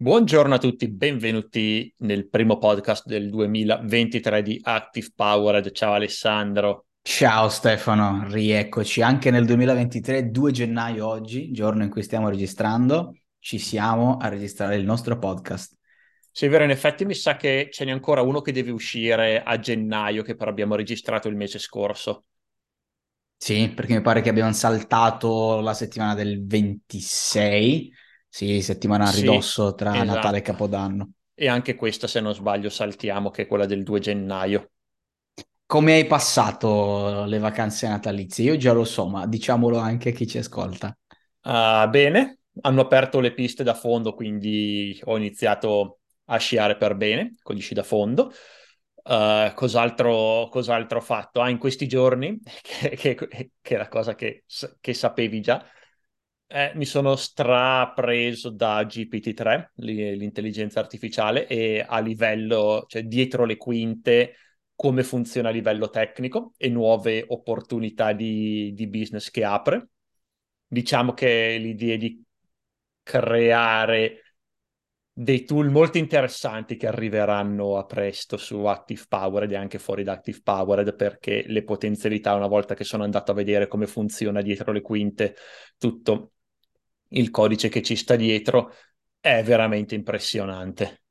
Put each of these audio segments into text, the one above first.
Buongiorno a tutti, benvenuti nel primo podcast del 2023 di Active Powered. Ciao Alessandro. Ciao Stefano, rieccoci anche nel 2023, 2 gennaio oggi, giorno in cui stiamo registrando, ci siamo a registrare il nostro podcast. Sì, è vero, in effetti mi sa che ce n'è ancora uno che deve uscire a gennaio, che però abbiamo registrato il mese scorso. Sì, perché mi pare che abbiamo saltato la settimana del 26, sì, settimana a ridosso sì, tra esatto. Natale e Capodanno. E anche questa, se non sbaglio, saltiamo, che è quella del 2 gennaio. Come hai passato le vacanze natalizie? Io già lo so, ma diciamolo anche a chi ci ascolta. Uh, bene, hanno aperto le piste da fondo, quindi ho iniziato a sciare per bene con gli sci da fondo. Uh, cos'altro, cos'altro, ho fatto? Ah, in questi giorni, che, che, che è la cosa che, che sapevi già, eh, mi sono strapreso da GPT-3, l'intelligenza artificiale, e a livello, cioè dietro le quinte, come funziona a livello tecnico e nuove opportunità di, di business che apre. Diciamo che l'idea di creare dei tool molto interessanti che arriveranno a presto su Active Powered e anche fuori da Active Powered perché le potenzialità, una volta che sono andato a vedere come funziona dietro le quinte tutto il codice che ci sta dietro, è veramente impressionante.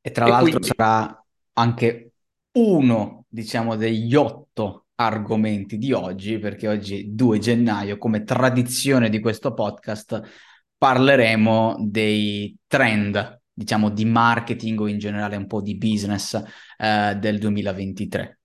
E tra e l'altro quindi... sarà anche uno, diciamo, degli otto argomenti di oggi, perché oggi 2 gennaio, come tradizione di questo podcast, parleremo dei trend, diciamo, di marketing o in generale un po' di business eh, del 2023.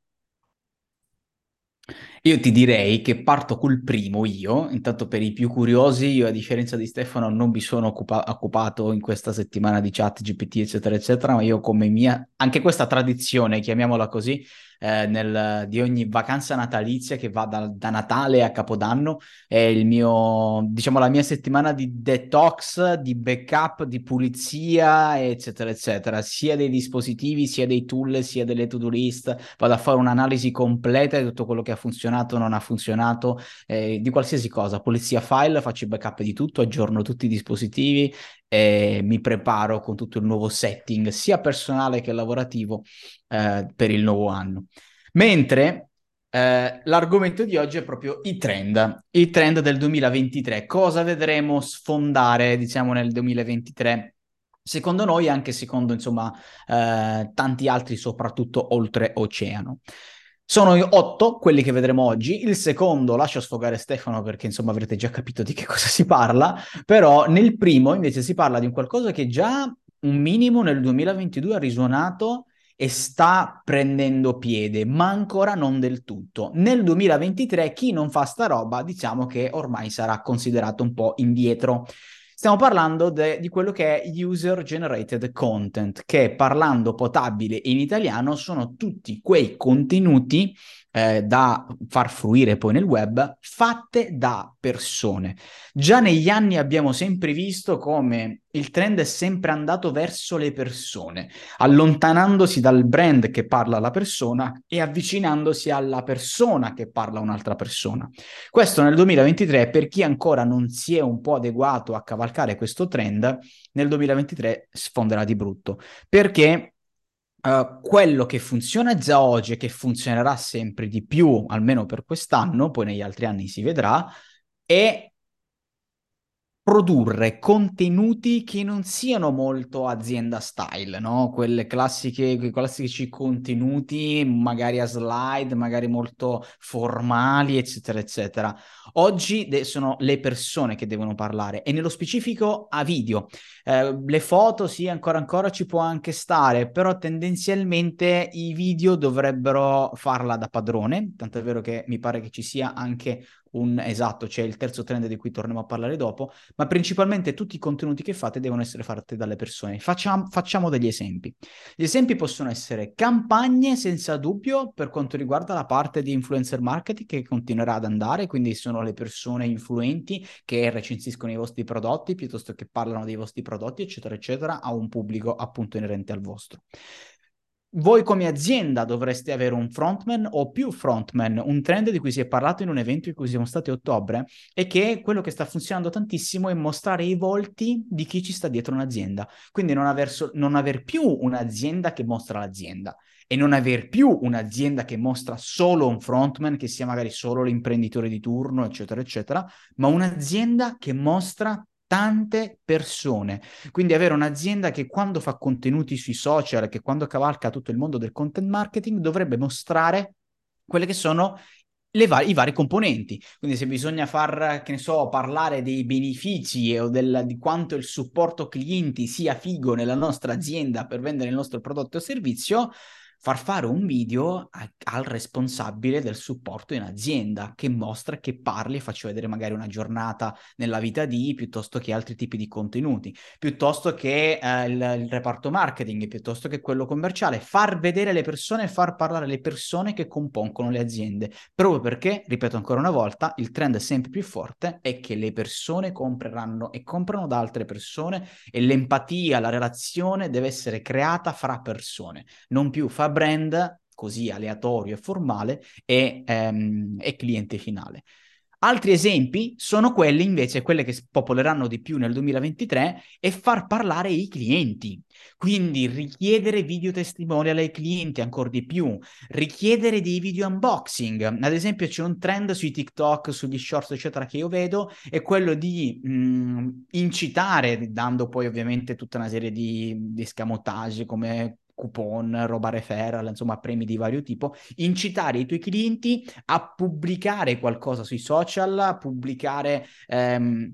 Io ti direi che parto col primo io, intanto per i più curiosi, io a differenza di Stefano non mi sono occupa- occupato in questa settimana di chat GPT eccetera eccetera, ma io come mia, anche questa tradizione, chiamiamola così, eh, nel, di ogni vacanza natalizia che va da, da, Natale a Capodanno. È il mio, diciamo, la mia settimana di detox, di backup, di pulizia, eccetera, eccetera, sia dei dispositivi, sia dei tool, sia delle to-do list. Vado a fare un'analisi completa di tutto quello che ha funzionato, non ha funzionato, eh, di qualsiasi cosa. Pulizia file, faccio i backup di tutto, aggiorno tutti i dispositivi e mi preparo con tutto il nuovo setting, sia personale che lavorativo, eh, per il nuovo anno. Mentre eh, l'argomento di oggi è proprio i trend, i trend del 2023. Cosa vedremo sfondare, diciamo, nel 2023? Secondo noi, anche secondo, insomma, eh, tanti altri, soprattutto oltreoceano. Sono otto quelli che vedremo oggi. Il secondo lascio sfogare Stefano perché insomma avrete già capito di che cosa si parla, però nel primo invece si parla di un qualcosa che già un minimo nel 2022 ha risuonato e sta prendendo piede, ma ancora non del tutto. Nel 2023 chi non fa sta roba diciamo che ormai sarà considerato un po' indietro. Stiamo parlando de- di quello che è user generated content, che parlando potabile in italiano sono tutti quei contenuti eh, da far fruire poi nel web fatte da persone. Già negli anni abbiamo sempre visto come il trend è sempre andato verso le persone, allontanandosi dal brand che parla alla persona e avvicinandosi alla persona che parla un'altra persona. Questo nel 2023 per chi ancora non si è un po' adeguato a cavalcare questo trend, nel 2023 sfonderà di brutto, perché Uh, quello che funziona già oggi e che funzionerà sempre di più, almeno per quest'anno, poi negli altri anni si vedrà, è produrre contenuti che non siano molto azienda style, no? Quelle classiche, quei classici contenuti, magari a slide, magari molto formali, eccetera, eccetera. Oggi de- sono le persone che devono parlare e nello specifico a video. Eh, le foto, sì, ancora ancora ci può anche stare, però tendenzialmente i video dovrebbero farla da padrone, tanto è vero che mi pare che ci sia anche un esatto, c'è il terzo trend di cui torneremo a parlare dopo, ma principalmente tutti i contenuti che fate devono essere fatti dalle persone. Facciamo, facciamo degli esempi. Gli esempi possono essere campagne senza dubbio per quanto riguarda la parte di influencer marketing che continuerà ad andare, quindi sono le persone influenti che recensiscono i vostri prodotti piuttosto che parlano dei vostri prodotti, eccetera, eccetera, a un pubblico appunto inerente al vostro voi come azienda dovreste avere un frontman o più frontman, un trend di cui si è parlato in un evento in cui siamo stati a ottobre e che quello che sta funzionando tantissimo è mostrare i volti di chi ci sta dietro un'azienda. Quindi non aver, so- non aver più un'azienda che mostra l'azienda e non aver più un'azienda che mostra solo un frontman, che sia magari solo l'imprenditore di turno, eccetera, eccetera, ma un'azienda che mostra tante persone. Quindi avere un'azienda che quando fa contenuti sui social, che quando cavalca tutto il mondo del content marketing, dovrebbe mostrare quelle che sono va- i vari componenti. Quindi se bisogna far, che ne so, parlare dei benefici o del, di quanto il supporto clienti sia figo nella nostra azienda per vendere il nostro prodotto o servizio, far fare un video a, al responsabile del supporto in azienda che mostra, che parli e faccia vedere magari una giornata nella vita di piuttosto che altri tipi di contenuti, piuttosto che eh, il, il, reparto marketing, piuttosto che quello commerciale, far vedere le persone, far parlare le persone che compongono le aziende, proprio perché, ripeto ancora una volta, il trend sempre più forte è che le persone compreranno e comprano da altre persone e l'empatia, la relazione deve essere creata fra persone, non più fra brand così aleatorio e formale e, ehm, e cliente finale. Altri esempi sono quelli invece, quelle che popoleranno di più nel 2023, e far parlare i clienti. Quindi richiedere video testimonial ai clienti ancora di più, richiedere dei video unboxing. Ad esempio c'è un trend sui TikTok, sugli shorts, eccetera, che io vedo, è quello di mh, mm, incitare, dando poi ovviamente tutta una serie di, di scamotage come coupon, roba referral, insomma premi di vario tipo, incitare i tuoi clienti a pubblicare qualcosa sui social, a pubblicare ehm,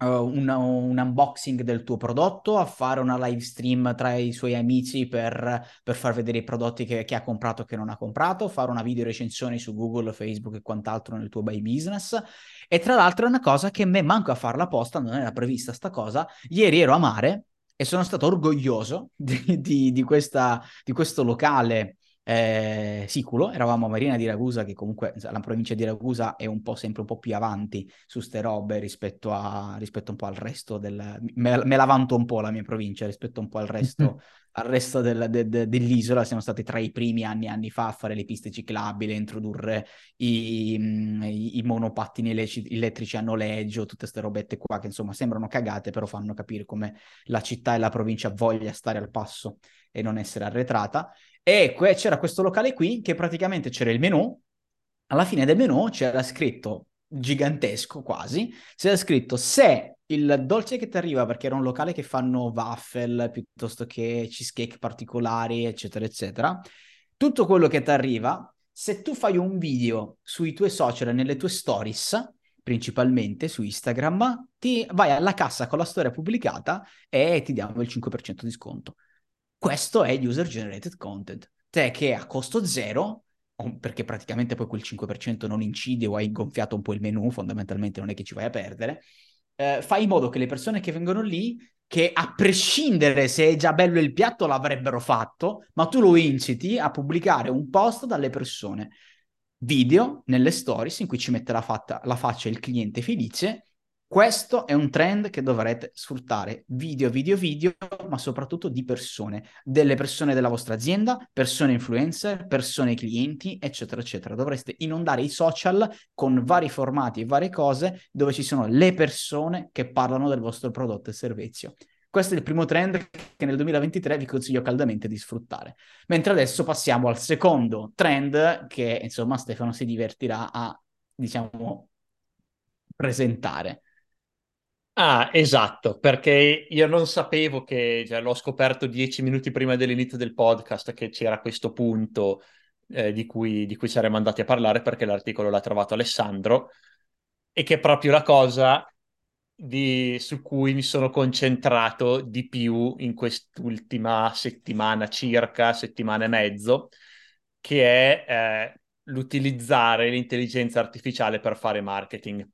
uh, un, un, unboxing del tuo prodotto, a fare una live stream tra i suoi amici per, per far vedere i prodotti che, che ha comprato e che non ha comprato, fare una video recensione su Google, Facebook e quant'altro nel tuo buy business. E tra l'altro è una cosa che a me manco a farla apposta, non era prevista sta cosa. Ieri ero a mare e sono stato orgoglioso di, di, di, questa, di questo locale eh, siculo, eravamo a Marina di Ragusa, che comunque la provincia di Ragusa è un po' sempre un po' più avanti su ste robe rispetto, a, rispetto un po' al resto del... Me, me la vanto un po' la mia provincia rispetto un po' al resto, al resto del, de, de, dell'isola. Siamo stati tra i primi anni anni fa a fare le piste ciclabili, a introdurre i, i, i monopattini elettrici a noleggio, tutte queste robette qua che insomma sembrano cagate, però fanno capire come la città e la provincia voglia stare al passo e non essere arretrata. E que- c'era questo locale qui che praticamente c'era il menù, alla fine del menù c'era scritto gigantesco quasi, c'era scritto se il dolce che ti arriva, perché era un locale che fanno waffle piuttosto che cheesecake particolari, eccetera, eccetera, tutto quello che ti arriva, se tu fai un video sui tuoi social, nelle tue stories, principalmente su Instagram, ti vai alla cassa con la storia pubblicata e ti diamo il 5% di sconto. Questo è user generated content. Te che a costo zero, perché praticamente poi quel 5% non incide o hai gonfiato un po' il menu, fondamentalmente non è che ci vai a perdere, eh, fai in modo che le persone che vengono lì, che a prescindere se è già bello il piatto l'avrebbero fatto, ma tu lo inciti a pubblicare un post dalle persone, video nelle stories in cui ci mette la, fatta, la faccia il cliente felice questo è un trend che dovrete sfruttare, video, video, video, ma soprattutto di persone, delle persone della vostra azienda, persone influencer, persone clienti, eccetera, eccetera. Dovreste inondare i social con vari formati e varie cose dove ci sono le persone che parlano del vostro prodotto e servizio. Questo è il primo trend che nel 2023 vi consiglio caldamente di sfruttare. Mentre adesso passiamo al secondo trend che, insomma, Stefano si divertirà a, diciamo, presentare. Ah, esatto, perché io non sapevo che, cioè, l'ho scoperto dieci minuti prima dell'inizio del podcast che c'era questo punto eh, di, cui, di cui saremmo andati a parlare perché l'articolo l'ha trovato Alessandro e che è proprio la cosa di, su cui mi sono concentrato di più in quest'ultima settimana circa, settimana e mezzo, che è eh, l'utilizzare l'intelligenza artificiale per fare marketing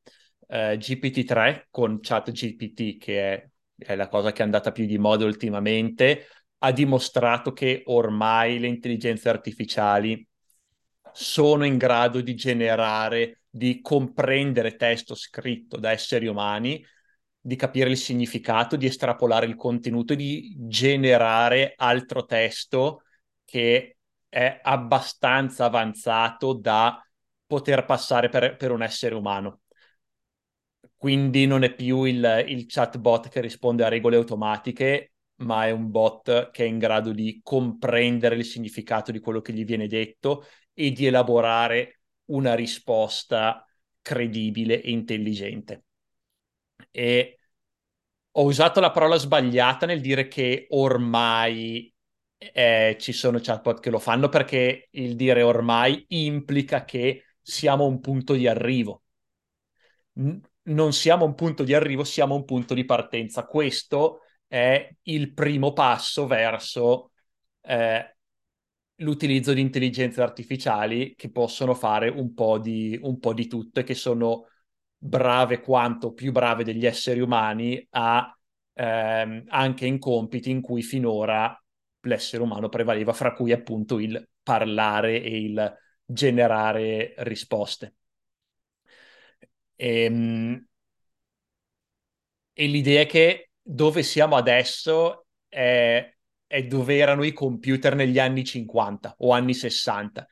eh, GPT-3 con ChatGPT, che è, è la cosa che è andata più di moda ultimamente, ha dimostrato che ormai le intelligenze artificiali sono in grado di generare, di comprendere testo scritto da esseri umani, di capire il significato, di estrapolare il contenuto, di generare altro testo che è abbastanza avanzato da poter passare per, per un essere umano. Quindi non è più il, il chatbot che risponde a regole automatiche, ma è un bot che è in grado di comprendere il significato di quello che gli viene detto e di elaborare una risposta credibile e intelligente. E ho usato la parola sbagliata nel dire che ormai eh, ci sono chatbot che lo fanno perché il dire ormai implica che siamo a un punto di arrivo. Non siamo un punto di arrivo, siamo un punto di partenza. Questo è il primo passo verso eh, l'utilizzo di intelligenze artificiali che possono fare un po, di, un po' di tutto e che sono brave quanto più brave degli esseri umani a, ehm, anche in compiti in cui finora l'essere umano prevaleva, fra cui appunto il parlare e il generare risposte. E, ehm, e l'idea è che dove siamo adesso è, è dove erano i computer negli anni 50 o anni 60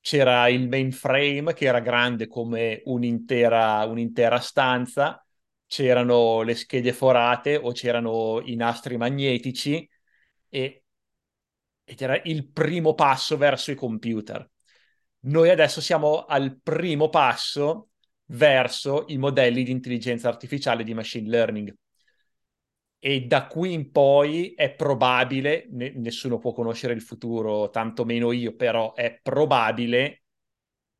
c'era il mainframe che era grande come un'intera, un'intera stanza, c'erano le schede forate o c'erano i nastri magnetici e, ed era il primo passo verso i computer. Noi adesso siamo al primo passo verso i modelli di intelligenza artificiale di machine learning e da qui in poi è probabile, ne- nessuno può conoscere il futuro, tanto meno io, però è probabile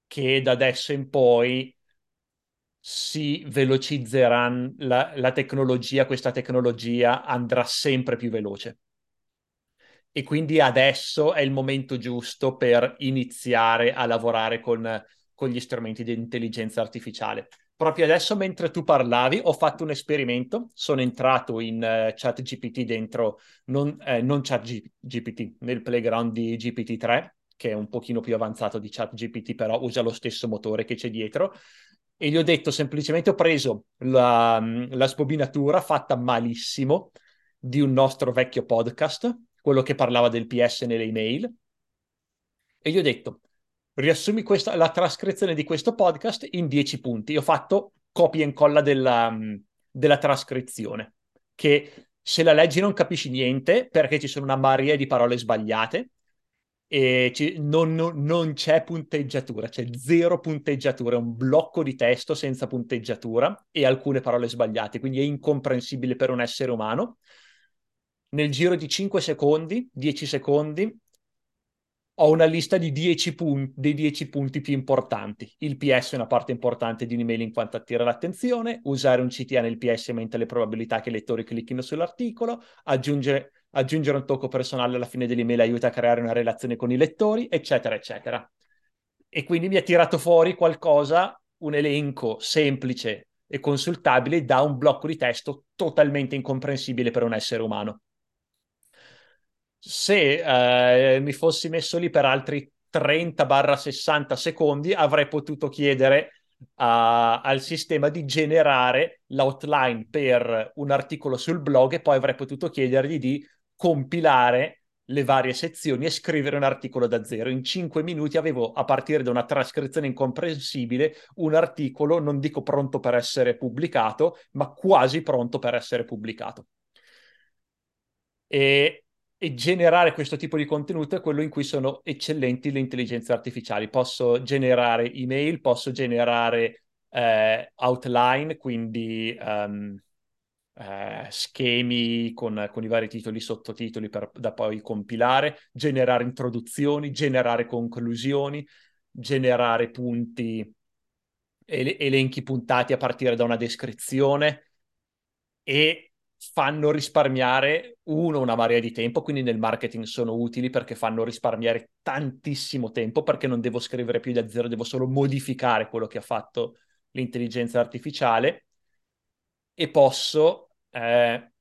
che da adesso in poi si velocizzerà la, la tecnologia, questa tecnologia andrà sempre più veloce. E quindi adesso è il momento giusto per iniziare a lavorare con, con gli strumenti di intelligenza artificiale. Proprio adesso mentre tu parlavi ho fatto un esperimento, sono entrato in uh, chat GPT dentro, non, eh, non chat nel playground di GPT-3, che è un pochino più avanzato di chat GPT, però usa lo stesso motore che c'è dietro, e gli ho detto semplicemente, ho preso la, la sbobinatura fatta malissimo di un nostro vecchio podcast, quello che parlava del PS nelle email, e gli ho detto, riassumi questa, la trascrizione di questo podcast in 10 punti. Io ho fatto copia e incolla della, mm, della trascrizione, che se la leggi non capisci niente perché ci sono una marea di parole sbagliate e ci, non, non, non, c'è punteggiatura, c'è zero punteggiatura, è un blocco di testo senza punteggiatura e alcune parole sbagliate, quindi è incomprensibile per un essere umano. Nel giro di 5 secondi, 10 secondi, ho una lista di 10 punti, dei 10 punti più importanti. Il PS è una parte importante di un'email in quanto attira l'attenzione, usare un CTA nel PS aumenta le probabilità che i lettori clicchino sull'articolo, aggiungere, aggiungere un tocco personale alla fine dell'email aiuta a creare una relazione con i lettori, eccetera, eccetera. E quindi mi ha tirato fuori qualcosa, un elenco semplice e consultabile da un blocco di testo totalmente incomprensibile per un essere umano se eh, mi fossi messo lì per altri 30-60 secondi avrei potuto chiedere a, al sistema di generare l'outline per un articolo sul blog e poi avrei potuto chiedergli di compilare le varie sezioni e scrivere un articolo da zero. In cinque minuti avevo, a partire da una trascrizione incomprensibile, un articolo, non dico pronto per essere pubblicato, ma quasi pronto per essere pubblicato. E e generare questo tipo di contenuto è quello in cui sono eccellenti le intelligenze artificiali. Posso generare email, posso generare eh, outline, quindi um, eh, schemi con, con, i vari titoli, sottotitoli per, da poi compilare, generare introduzioni, generare conclusioni, generare punti, ele- elenchi puntati a partire da una descrizione e fanno risparmiare uno una marea di tempo, quindi nel marketing sono utili perché fanno risparmiare tantissimo tempo perché non devo scrivere più da zero, devo solo modificare quello che ha fatto l'intelligenza artificiale e posso eh,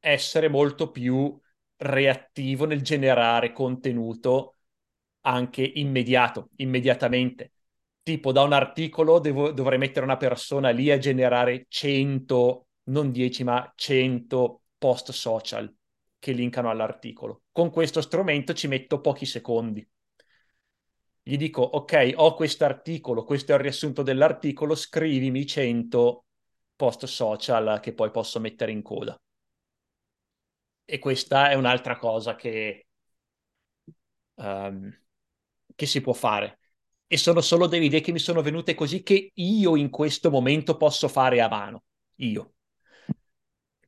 essere molto più reattivo nel generare contenuto anche immediato, immediatamente. Tipo da un articolo devo, dovrei mettere una persona lì a generare 100 non 10 ma 100 post social che linkano all'articolo. Con questo strumento ci metto pochi secondi. Gli dico, ok, ho questo articolo, questo è il riassunto dell'articolo, scrivimi 100 post social che poi posso mettere in coda. E questa è un'altra cosa che, um, che si può fare. E sono solo delle idee che mi sono venute così che io in questo momento posso fare a mano. Io.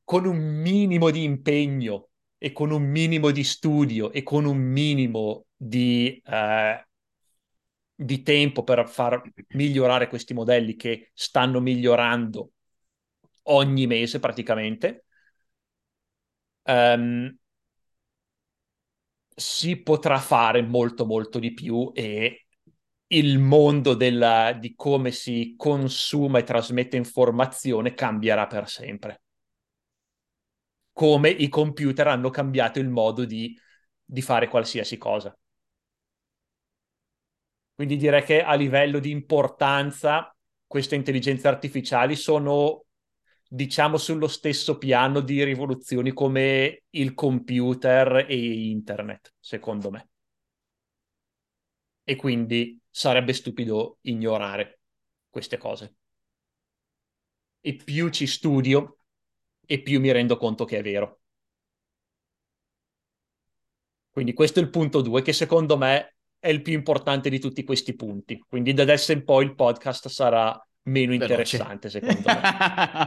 Con un minimo di impegno e con un minimo di studio e con un minimo di, uh, di tempo per far migliorare questi modelli che stanno migliorando ogni mese praticamente, um, si potrà fare molto molto di più e il mondo della, di come si consuma e trasmette informazione cambierà per sempre. Come i computer hanno cambiato il modo di, di fare qualsiasi cosa. Quindi direi che a livello di importanza queste intelligenze artificiali sono diciamo sullo stesso piano di rivoluzioni come il computer e internet, secondo me. E quindi sarebbe stupido ignorare queste cose. E più ci studio, e più mi rendo conto che è vero. Quindi questo è il punto due, che secondo me è il più importante di tutti questi punti. Quindi da adesso in poi il podcast sarà meno Veloce. interessante, secondo me.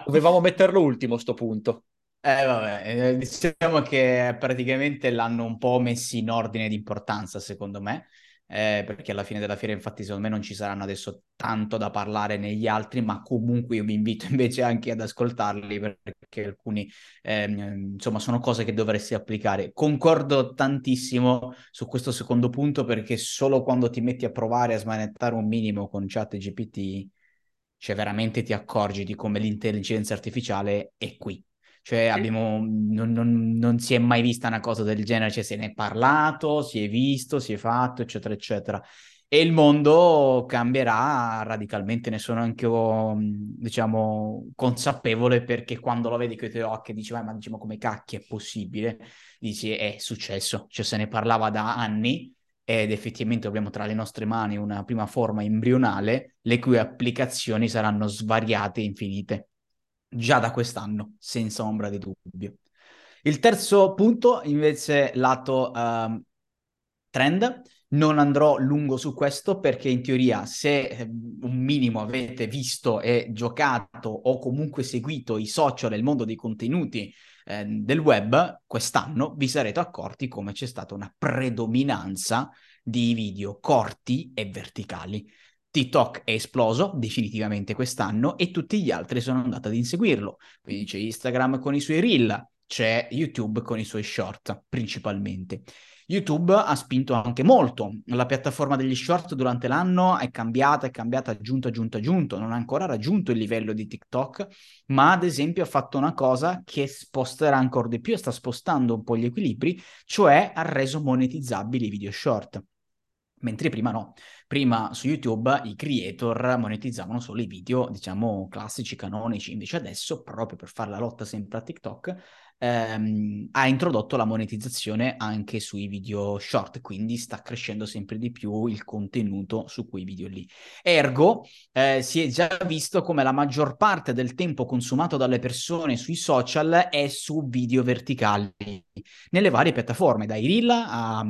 Dovevamo metterlo ultimo sto punto. Eh, vabbè, eh, diciamo che praticamente l'hanno un po' messi in ordine di importanza, secondo me, eh, perché alla fine della fiera, infatti, secondo me non ci saranno adesso tanto da parlare negli altri, ma comunque io vi invito invece anche ad ascoltarli perché alcuni, ehm, insomma, sono cose che dovresti applicare. Concordo tantissimo su questo secondo punto perché solo quando ti metti a provare a smanettare un minimo con chat GPT cioè veramente ti accorgi di come l'intelligenza artificiale è qui. Cioè abbiamo, non, non, non, si è mai vista una cosa del genere, cioè se ne è parlato, si è visto, si è fatto, eccetera, eccetera. E il mondo cambierà radicalmente, ne sono anche io, diciamo, consapevole perché quando lo vedi con i tuoi occhi dici, ma diciamo come cacchio è possibile? Dici, è successo, cioè se ne parlava da anni, ed effettivamente abbiamo tra le nostre mani una prima forma embrionale, le cui applicazioni saranno svariate e infinite, già da quest'anno, senza ombra di dubbio. Il terzo punto, invece, lato uh, trend, non andrò lungo su questo perché in teoria se ehm, un minimo avete visto e giocato o comunque seguito i social e il mondo dei contenuti eh, del web, quest'anno vi sarete accorti come c'è stata una predominanza di video corti e verticali. TikTok è esploso definitivamente quest'anno e tutti gli altri sono andati ad inseguirlo. Quindi c'è Instagram con i suoi reel, c'è YouTube con i suoi short principalmente. YouTube ha spinto anche molto. La piattaforma degli short durante l'anno è cambiata, è cambiata, aggiunto, aggiunto, aggiunto. Non ha ancora raggiunto il livello di TikTok, ma ad esempio ha fatto una cosa che sposterà ancora di più e sta spostando un po' gli equilibri, cioè ha reso monetizzabili i video short mentre prima no. Prima su YouTube i creator monetizzavano solo i video, diciamo, classici, canonici, invece adesso, proprio per fare la lotta sempre a TikTok, ehm, ha introdotto la monetizzazione anche sui video short, quindi sta crescendo sempre di più il contenuto su quei video lì. Ergo, eh, si è già visto come la maggior parte del tempo consumato dalle persone sui social è su video verticali, nelle varie piattaforme, dai reel a,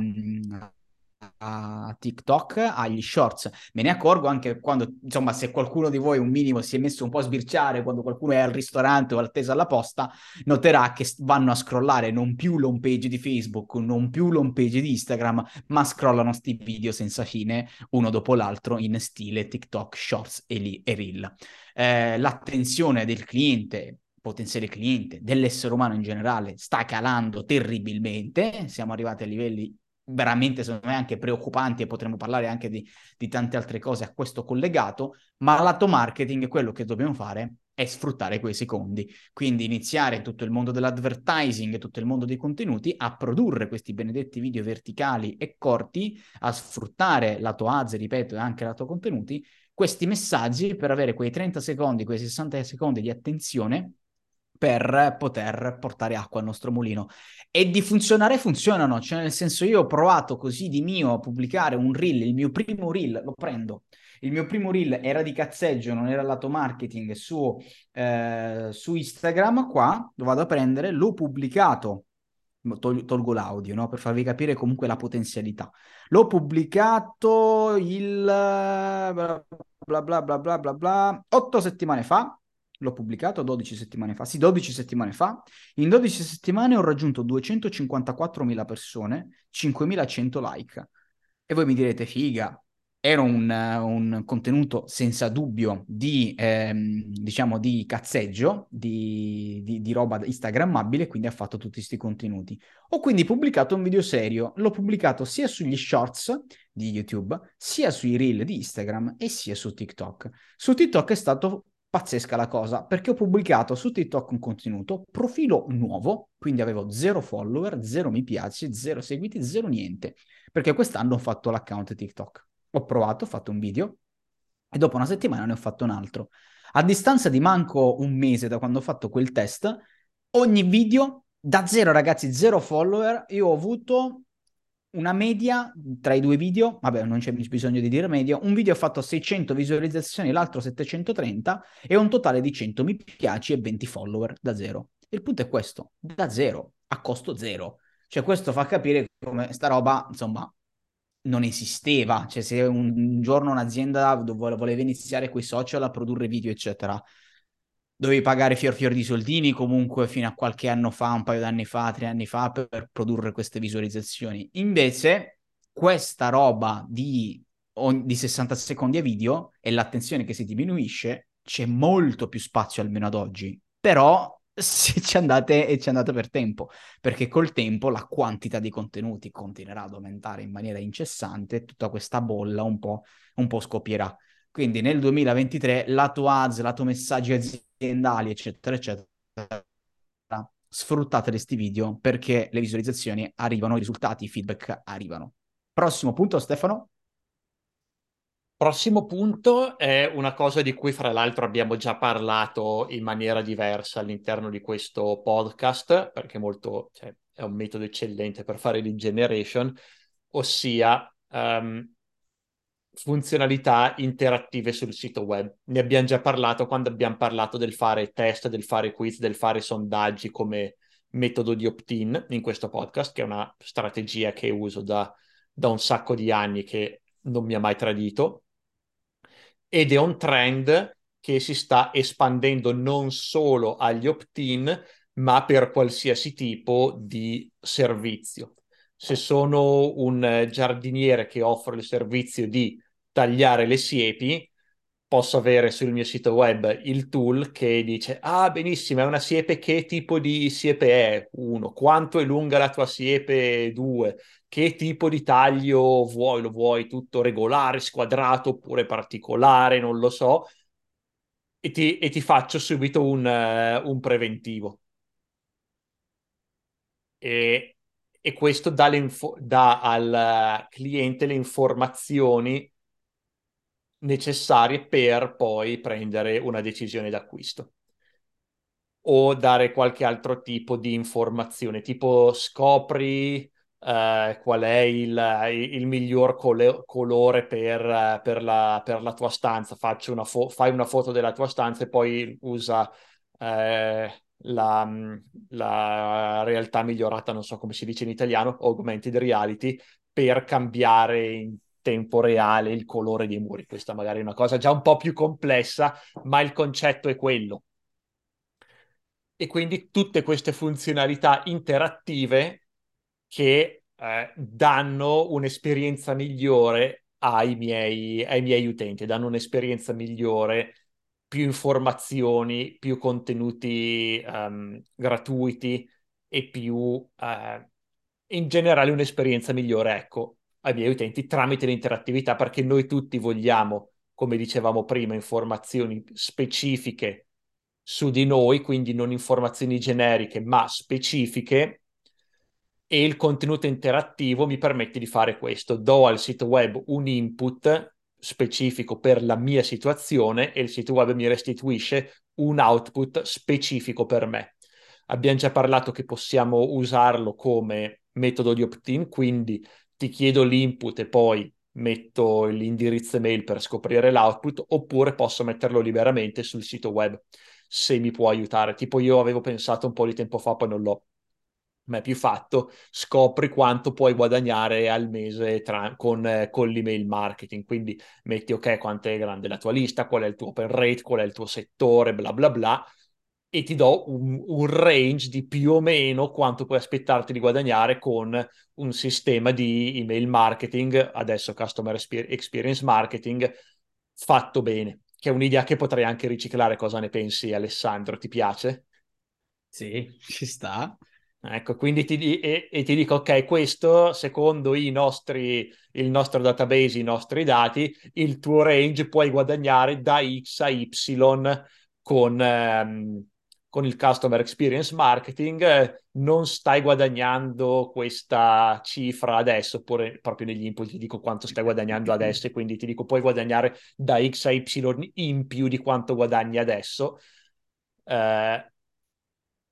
a TikTok agli shorts. Me ne accorgo anche quando, insomma, se qualcuno di voi un minimo si è messo un po' a sbirciare quando qualcuno è al ristorante o attesa alla posta, noterà che vanno a scrollare non più l'home page di Facebook, non più l'home page di Instagram, ma scrollano sti video senza fine, uno dopo l'altro, in stile TikTok, Shorts e, li- e Reel. Eh, l'attenzione del cliente potenziale cliente, dell'essere umano in generale, sta calando terribilmente. Siamo arrivati a livelli veramente secondo me anche preoccupanti e potremmo parlare anche di, di tante altre cose a questo collegato, ma lato marketing quello che dobbiamo fare è sfruttare quei secondi, quindi iniziare tutto il mondo dell'advertising, tutto il mondo dei contenuti a produrre questi benedetti video verticali e corti, a sfruttare lato ads, ripeto, e anche lato contenuti, questi messaggi per avere quei 30 secondi, quei 60 secondi di attenzione per poter portare acqua al nostro mulino. E di funzionare funzionano, cioè nel senso io ho provato così di mio a pubblicare un reel, il mio primo reel, lo prendo. Il mio primo reel era di cazzeggio, non era lato marketing, su, eh, su Instagram, qua lo vado a prendere, l'ho pubblicato Tol- tolgo l'audio, no? Per farvi capire comunque la potenzialità. L'ho pubblicato il bla bla bla bla bla bla otto settimane fa. L'ho pubblicato 12 settimane fa. Sì, 12 settimane fa. In 12 settimane ho raggiunto 254.000 persone, 5.100 like. E voi mi direte, figa, era un, un, contenuto senza dubbio di, ehm, diciamo, di cazzeggio, di, di, di, roba instagrammabile, quindi ha fatto tutti questi contenuti. Ho quindi pubblicato un video serio, l'ho pubblicato sia sugli shorts di YouTube, sia sui reel di Instagram e sia su TikTok. Su TikTok è stato pazzesca la cosa, perché ho pubblicato su TikTok un contenuto, profilo nuovo, quindi avevo zero follower, zero mi piace, zero seguiti, zero niente, perché quest'anno ho fatto l'account TikTok. Ho provato, ho fatto un video e dopo una settimana ne ho fatto un altro. A distanza di manco un mese da quando ho fatto quel test, ogni video da zero ragazzi, zero follower, io ho avuto una media tra i due video, vabbè non c'è bisogno di dire media, un video ha fatto 600 visualizzazioni, l'altro 730 e un totale di 100 mi piaci e 20 follower da zero. Il punto è questo, da zero, a costo zero. Cioè questo fa capire come sta roba, insomma, non esisteva, cioè se un, giorno un'azienda voleva iniziare quei social a produrre video, eccetera, dovevi pagare fior fior di soldini comunque fino a qualche anno fa, un paio d'anni fa, tre anni fa, per produrre queste visualizzazioni. Invece, questa roba di, di 60 secondi a video e l'attenzione che si diminuisce, c'è molto più spazio almeno ad oggi. Però se ci andate e ci andate per tempo, perché col tempo la quantità di contenuti continuerà ad aumentare in maniera incessante, tutta questa bolla un po', un po scoppierà. Quindi nel 2023 lato ads, lato messaggi aziendali, eccetera, eccetera, sfruttate questi video perché le visualizzazioni arrivano, i risultati, i feedback arrivano. Prossimo punto, Stefano. Prossimo punto è una cosa di cui fra l'altro abbiamo già parlato in maniera diversa all'interno di questo podcast, perché molto, cioè, è un metodo eccellente per fare lead generation, ossia um, funzionalità interattive sul sito web. Ne abbiamo già parlato quando abbiamo parlato del fare test, del fare quiz, del fare sondaggi come metodo di opt-in in questo podcast, che è una strategia che uso da, da un sacco di anni che non mi ha mai tradito ed è un trend che si sta espandendo non solo agli opt-in, ma per qualsiasi tipo di servizio. Se sono un giardiniere che offre il servizio di tagliare le siepi, posso avere sul mio sito web il tool che dice ah benissimo è una siepe che tipo di siepe è? Uno, quanto è lunga la tua siepe? Due, che tipo di taglio vuoi? Lo vuoi tutto regolare, squadrato oppure particolare? Non lo so. E ti, e ti faccio subito un, uh, un preventivo. E, e questo dà, dà al cliente le informazioni necessarie per poi prendere una decisione d'acquisto. O dare qualche altro tipo di informazione, tipo scopri eh, qual è il, il miglior col- colore per, per, la, per, la, tua stanza, una fo- fai una foto della tua stanza e poi usa eh, la, la, realtà migliorata, non so come si dice in italiano, augmented reality, per cambiare in tempo reale il colore dei muri. Questa magari è una cosa già un po' più complessa, ma il concetto è quello. E quindi tutte queste funzionalità interattive che eh, danno un'esperienza migliore ai miei, ai miei utenti, danno un'esperienza migliore, più informazioni, più contenuti um, gratuiti e più, uh, in generale, un'esperienza migliore, ecco, ai miei utenti tramite l'interattività, perché noi tutti vogliamo, come dicevamo prima, informazioni specifiche su di noi, quindi non informazioni generiche, ma specifiche, e il contenuto interattivo mi permette di fare questo. Do al sito web un input specifico per la mia situazione e il sito web mi restituisce un output specifico per me. Abbiamo già parlato che possiamo usarlo come metodo di opt-in, quindi ti chiedo l'input e poi metto l'indirizzo email per scoprire l'output, oppure posso metterlo liberamente sul sito web se mi può aiutare. Tipo io avevo pensato un po' di tempo fa, poi non l'ho mai più fatto, scopri quanto puoi guadagnare al mese tra, con, eh, con l'email marketing. Quindi metti ok, quanto è grande la tua lista, qual è il tuo open rate, qual è il tuo settore, bla bla bla, e ti do un, un, range di più o meno quanto puoi aspettarti di guadagnare con un sistema di email marketing, adesso customer experience marketing, fatto bene, che è un'idea che potrei anche riciclare. Cosa ne pensi, Alessandro? Ti piace? Sì, ci sta. Ecco, quindi ti, e, e ti dico, ok, questo secondo i nostri, il nostro database, i nostri dati, il tuo range puoi guadagnare da X a Y con, ehm, con il customer experience marketing eh, non stai guadagnando questa cifra adesso, oppure proprio negli input ti dico quanto stai guadagnando adesso e quindi ti dico puoi guadagnare da X a Y in più di quanto guadagni adesso. Eh,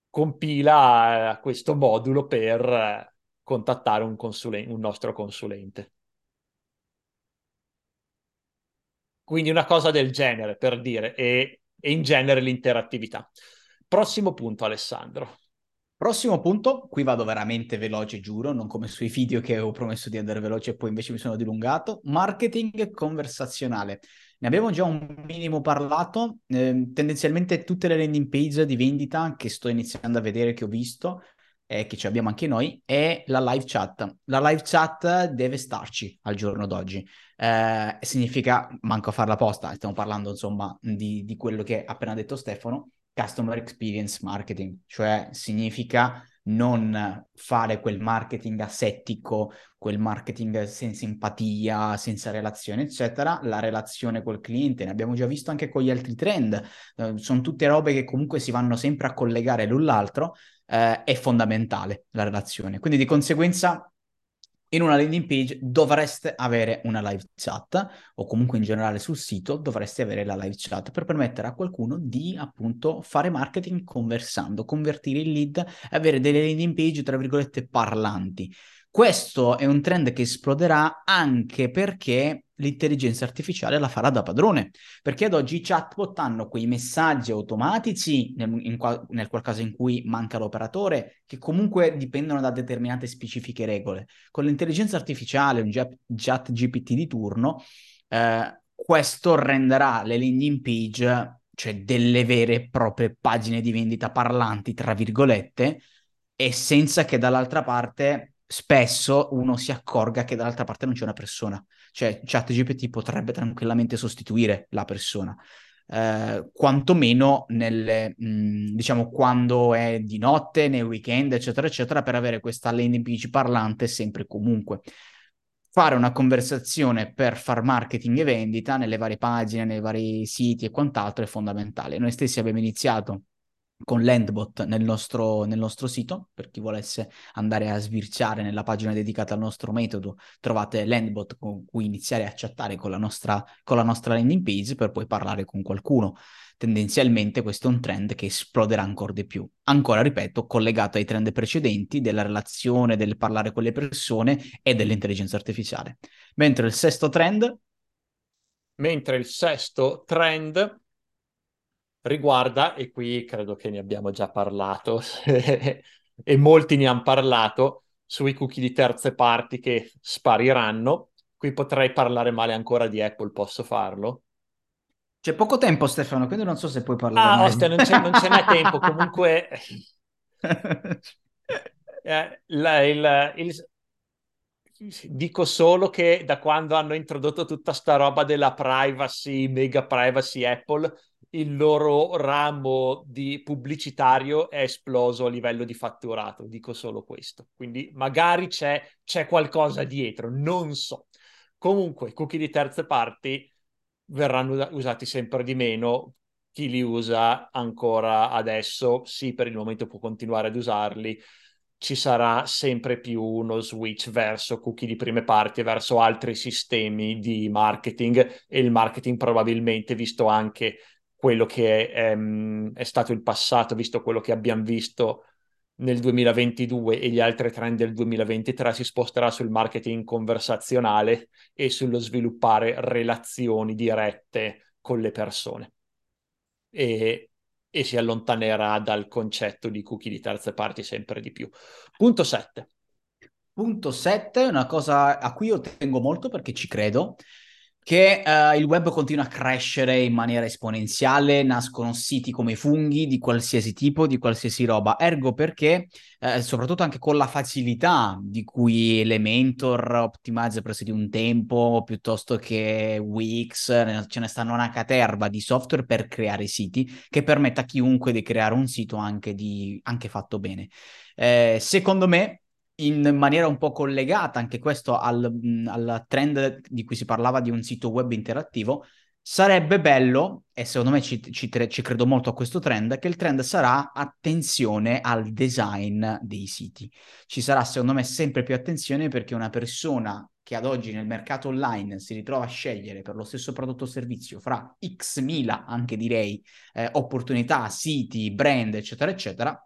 compila questo modulo per eh, contattare un, consulen- un nostro consulente. Quindi una cosa del genere per dire, e, e in genere l'interattività. Prossimo punto, Alessandro. Prossimo punto, qui vado veramente veloce, giuro, non come sui video che ho promesso di andare veloce e poi invece mi sono dilungato. Marketing conversazionale. Ne abbiamo già un minimo parlato, eh, tendenzialmente tutte le landing page di vendita che sto iniziando a vedere, che ho visto, e che ci abbiamo anche noi, è la live chat. La live chat deve starci al giorno d'oggi. Eh, significa, manco a farla apposta, stiamo parlando insomma di, di quello che ha appena detto Stefano, customer experience marketing, cioè significa non fare quel marketing asettico, quel marketing senza empatia, senza relazione, eccetera. La relazione col cliente, ne abbiamo già visto anche con gli altri trend, uh, sono tutte robe che comunque si vanno sempre a collegare l'un l'altro, uh, è fondamentale la relazione. Quindi di conseguenza in una landing page dovreste avere una live chat o comunque in generale sul sito dovreste avere la live chat per permettere a qualcuno di appunto fare marketing conversando, convertire il lead e avere delle landing page tra virgolette parlanti. Questo è un trend che esploderà anche perché l'intelligenza artificiale la farà da padrone, perché ad oggi i chatbot hanno quei messaggi automatici, nel, in nel qual caso in cui manca l'operatore, che comunque dipendono da determinate specifiche regole. Con l'intelligenza artificiale, un chat GPT di turno, eh, questo renderà le landing page, cioè delle vere e proprie pagine di vendita parlanti, tra virgolette, e senza che dall'altra parte spesso uno si accorga che dall'altra parte non c'è una persona. Cioè, ChatGPT potrebbe tranquillamente sostituire la persona. Eh, quantomeno nelle, mh, diciamo quando è di notte, nei weekend, eccetera, eccetera, per avere questa landing page parlante sempre e comunque. Fare una conversazione per far marketing e vendita nelle varie pagine, nei vari siti e quant'altro è fondamentale. Noi stessi abbiamo iniziato con l'Endbot nel nostro, nel nostro sito, per chi volesse andare a sbirciare nella pagina dedicata al nostro metodo, trovate l'Endbot con cui iniziare a chattare con la nostra, con la nostra landing page per poi parlare con qualcuno. Tendenzialmente questo è un trend che esploderà ancora di più. Ancora, ripeto, collegato ai trend precedenti della relazione, del parlare con le persone e dell'intelligenza artificiale. Mentre il sesto trend... Mentre il sesto trend riguarda, e qui credo che ne abbiamo già parlato, e molti ne hanno parlato, sui cookie di terze parti che spariranno. Qui potrei parlare male ancora di Apple, posso farlo? C'è poco tempo Stefano, quindi non so se puoi parlare. Ah, ostia, non, c'è, non ce n'è tempo, comunque... eh, la, il, il, dico solo che da quando hanno introdotto tutta sta roba della privacy, mega privacy Apple, il loro ramo di pubblicitario è esploso a livello di fatturato, dico solo questo. Quindi magari c'è, c'è qualcosa dietro, non so. Comunque, cookie di terze parti verranno usati sempre di meno. Chi li usa ancora adesso, sì, per il momento può continuare ad usarli. ci sarà sempre più uno switch verso cookie di prime parti, verso altri sistemi di marketing e il marketing probabilmente, visto anche quello che è, ehm, è stato il passato, visto quello che abbiamo visto nel 2022 e gli altri trend del 2023 si sposterà sul marketing conversazionale e sullo sviluppare relazioni dirette con le persone. E e si allontanerà dal concetto di cookie di terze parti sempre di più. Punto 7. Punto 7 è una cosa a cui io tengo molto perché ci credo che uh, il web continua a crescere in maniera esponenziale, nascono siti come funghi di qualsiasi tipo, di qualsiasi roba, ergo perché, uh, soprattutto anche con la facilità di cui Elementor Optimize presso di un tempo, piuttosto che Wix, ce ne stanno una caterva di software per creare siti che permetta a chiunque di creare un sito anche, di, anche fatto bene. Eh, secondo me in maniera un po' collegata anche questo al, al, trend di cui si parlava di un sito web interattivo, sarebbe bello, e secondo me ci, ci, ci, credo molto a questo trend, che il trend sarà attenzione al design dei siti. Ci sarà secondo me sempre più attenzione perché una persona che ad oggi nel mercato online si ritrova a scegliere per lo stesso prodotto o servizio fra x mila, anche direi, eh, opportunità, siti, brand, eccetera, eccetera,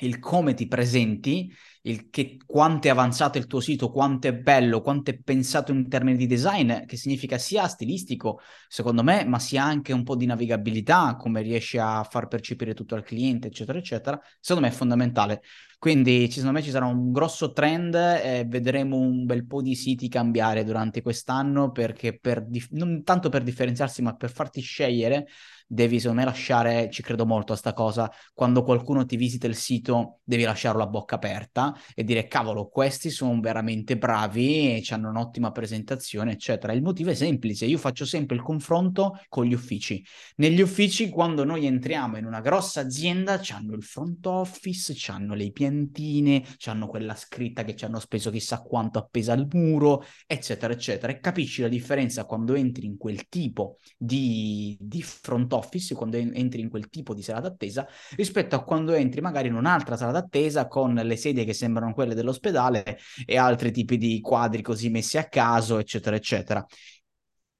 il come ti presenti, il che, quanto è avanzato il tuo sito, quanto è bello, quanto è pensato in termini di design, che significa sia stilistico, secondo me, ma sia anche un po' di navigabilità, come riesci a far percepire tutto al cliente, eccetera, eccetera, secondo me è fondamentale. Quindi secondo me ci sarà un grosso trend e vedremo un bel po' di siti cambiare durante quest'anno perché per dif- non tanto per differenziarsi, ma per farti scegliere devi secondo me lasciare, ci credo molto a sta cosa, quando qualcuno ti visita il sito devi lasciarlo a bocca aperta e dire cavolo, questi sono veramente bravi e hanno un'ottima presentazione, eccetera. Il motivo è semplice, io faccio sempre il confronto con gli uffici. Negli uffici quando noi entriamo in una grossa azienda hanno il front office, hanno le piantine, hanno quella scritta che ci hanno speso chissà quanto appesa al muro, eccetera, eccetera. E capisci la differenza quando entri in quel tipo di, di front office, quando entri in quel tipo di sala d'attesa, rispetto a quando entri magari in un'altra sala d'attesa con le sedie che sembrano quelle dell'ospedale e altri tipi di quadri così messi a caso, eccetera, eccetera.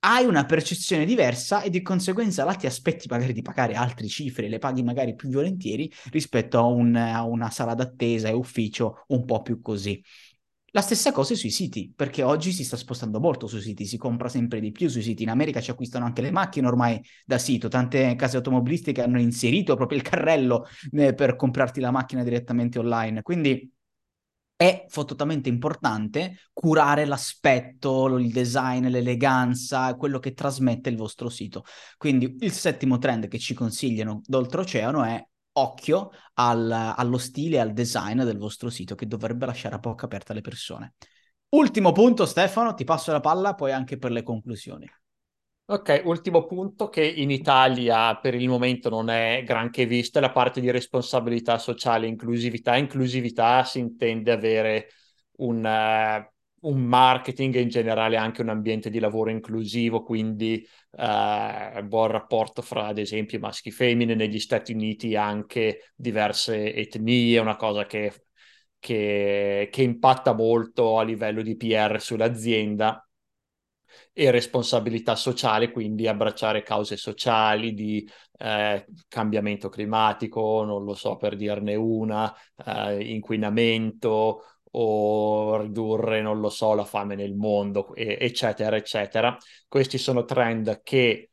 Hai una percezione diversa e di conseguenza là ti aspetti magari di pagare altre cifre, le paghi magari più volentieri rispetto a, un, a una sala d'attesa e ufficio un po' più così. La stessa cosa sui siti, perché oggi si sta spostando molto sui siti, si compra sempre di più sui siti. In America ci acquistano anche le macchine ormai da sito, tante case automobilistiche hanno inserito proprio il carrello eh, per comprarti la macchina direttamente online. Quindi è fottutamente importante curare l'aspetto, il design, l'eleganza, quello che trasmette il vostro sito. Quindi il settimo trend che ci consigliano d'oltreoceano è occhio al, allo stile e al design del vostro sito che dovrebbe lasciare a bocca aperta le persone. Ultimo punto, Stefano, ti passo la palla poi anche per le conclusioni. Ok, ultimo punto che in Italia per il momento non è granché visto è la parte di responsabilità sociale inclusività. Inclusività si intende avere un, uh, un marketing e in generale anche un ambiente di lavoro inclusivo, quindi uh, buon rapporto fra ad esempio maschi e femmine, negli Stati Uniti anche diverse etnie, una cosa che, che, che impatta molto a livello di PR sull'azienda e responsabilità sociale, quindi abbracciare cause sociali di eh, cambiamento climatico, non lo so per dirne una, eh, inquinamento o ridurre, non lo so, la fame nel mondo, eccetera, eccetera. Questi sono trend che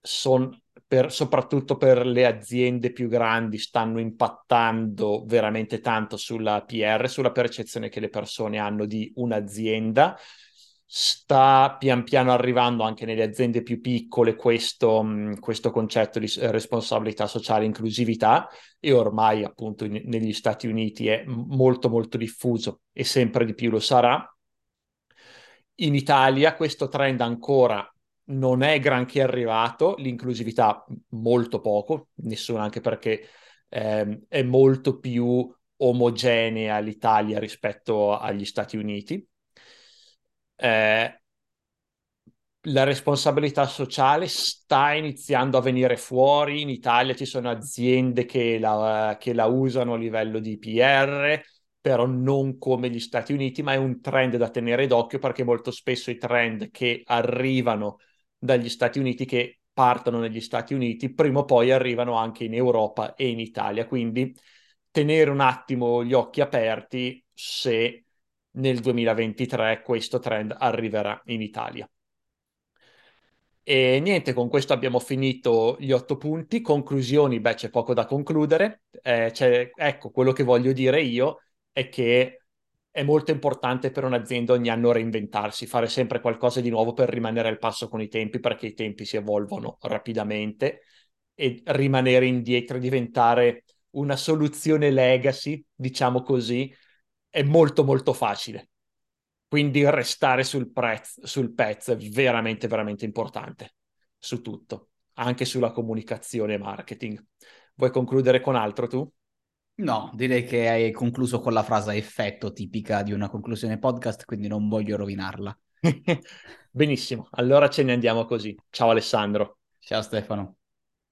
sono per, soprattutto per le aziende più grandi, stanno impattando veramente tanto sulla PR, sulla percezione che le persone hanno di un'azienda sta pian piano arrivando anche nelle aziende più piccole questo, questo concetto di responsabilità sociale e inclusività e ormai appunto in, negli Stati Uniti è molto molto diffuso e sempre di più lo sarà. In Italia questo trend ancora non è granché arrivato, l'inclusività molto poco, nessuno anche perché eh, è molto più omogenea l'Italia rispetto agli Stati Uniti eh, la responsabilità sociale sta iniziando a venire fuori. In Italia ci sono aziende che la, che la usano a livello di PR, però non come gli Stati Uniti, ma è un trend da tenere d'occhio perché molto spesso i trend che arrivano dagli Stati Uniti, che partono negli Stati Uniti, prima o poi arrivano anche in Europa e in Italia. Quindi tenere un attimo gli occhi aperti se nel 2023 questo trend arriverà in Italia. E niente, con questo abbiamo finito gli otto punti. Conclusioni, beh, c'è poco da concludere. Eh, ecco, quello che voglio dire io è che è molto importante per un'azienda ogni anno reinventarsi, fare sempre qualcosa di nuovo per rimanere al passo con i tempi, perché i tempi si evolvono rapidamente e rimanere indietro diventare una soluzione legacy, diciamo così, è molto molto facile. Quindi restare sul, prezzo, sul pezzo è veramente veramente importante su tutto, anche sulla comunicazione e marketing. Vuoi concludere con altro tu? No, direi che hai concluso con la frase effetto tipica di una conclusione podcast, quindi non voglio rovinarla. Benissimo, allora ce ne andiamo così. Ciao Alessandro. Ciao Stefano.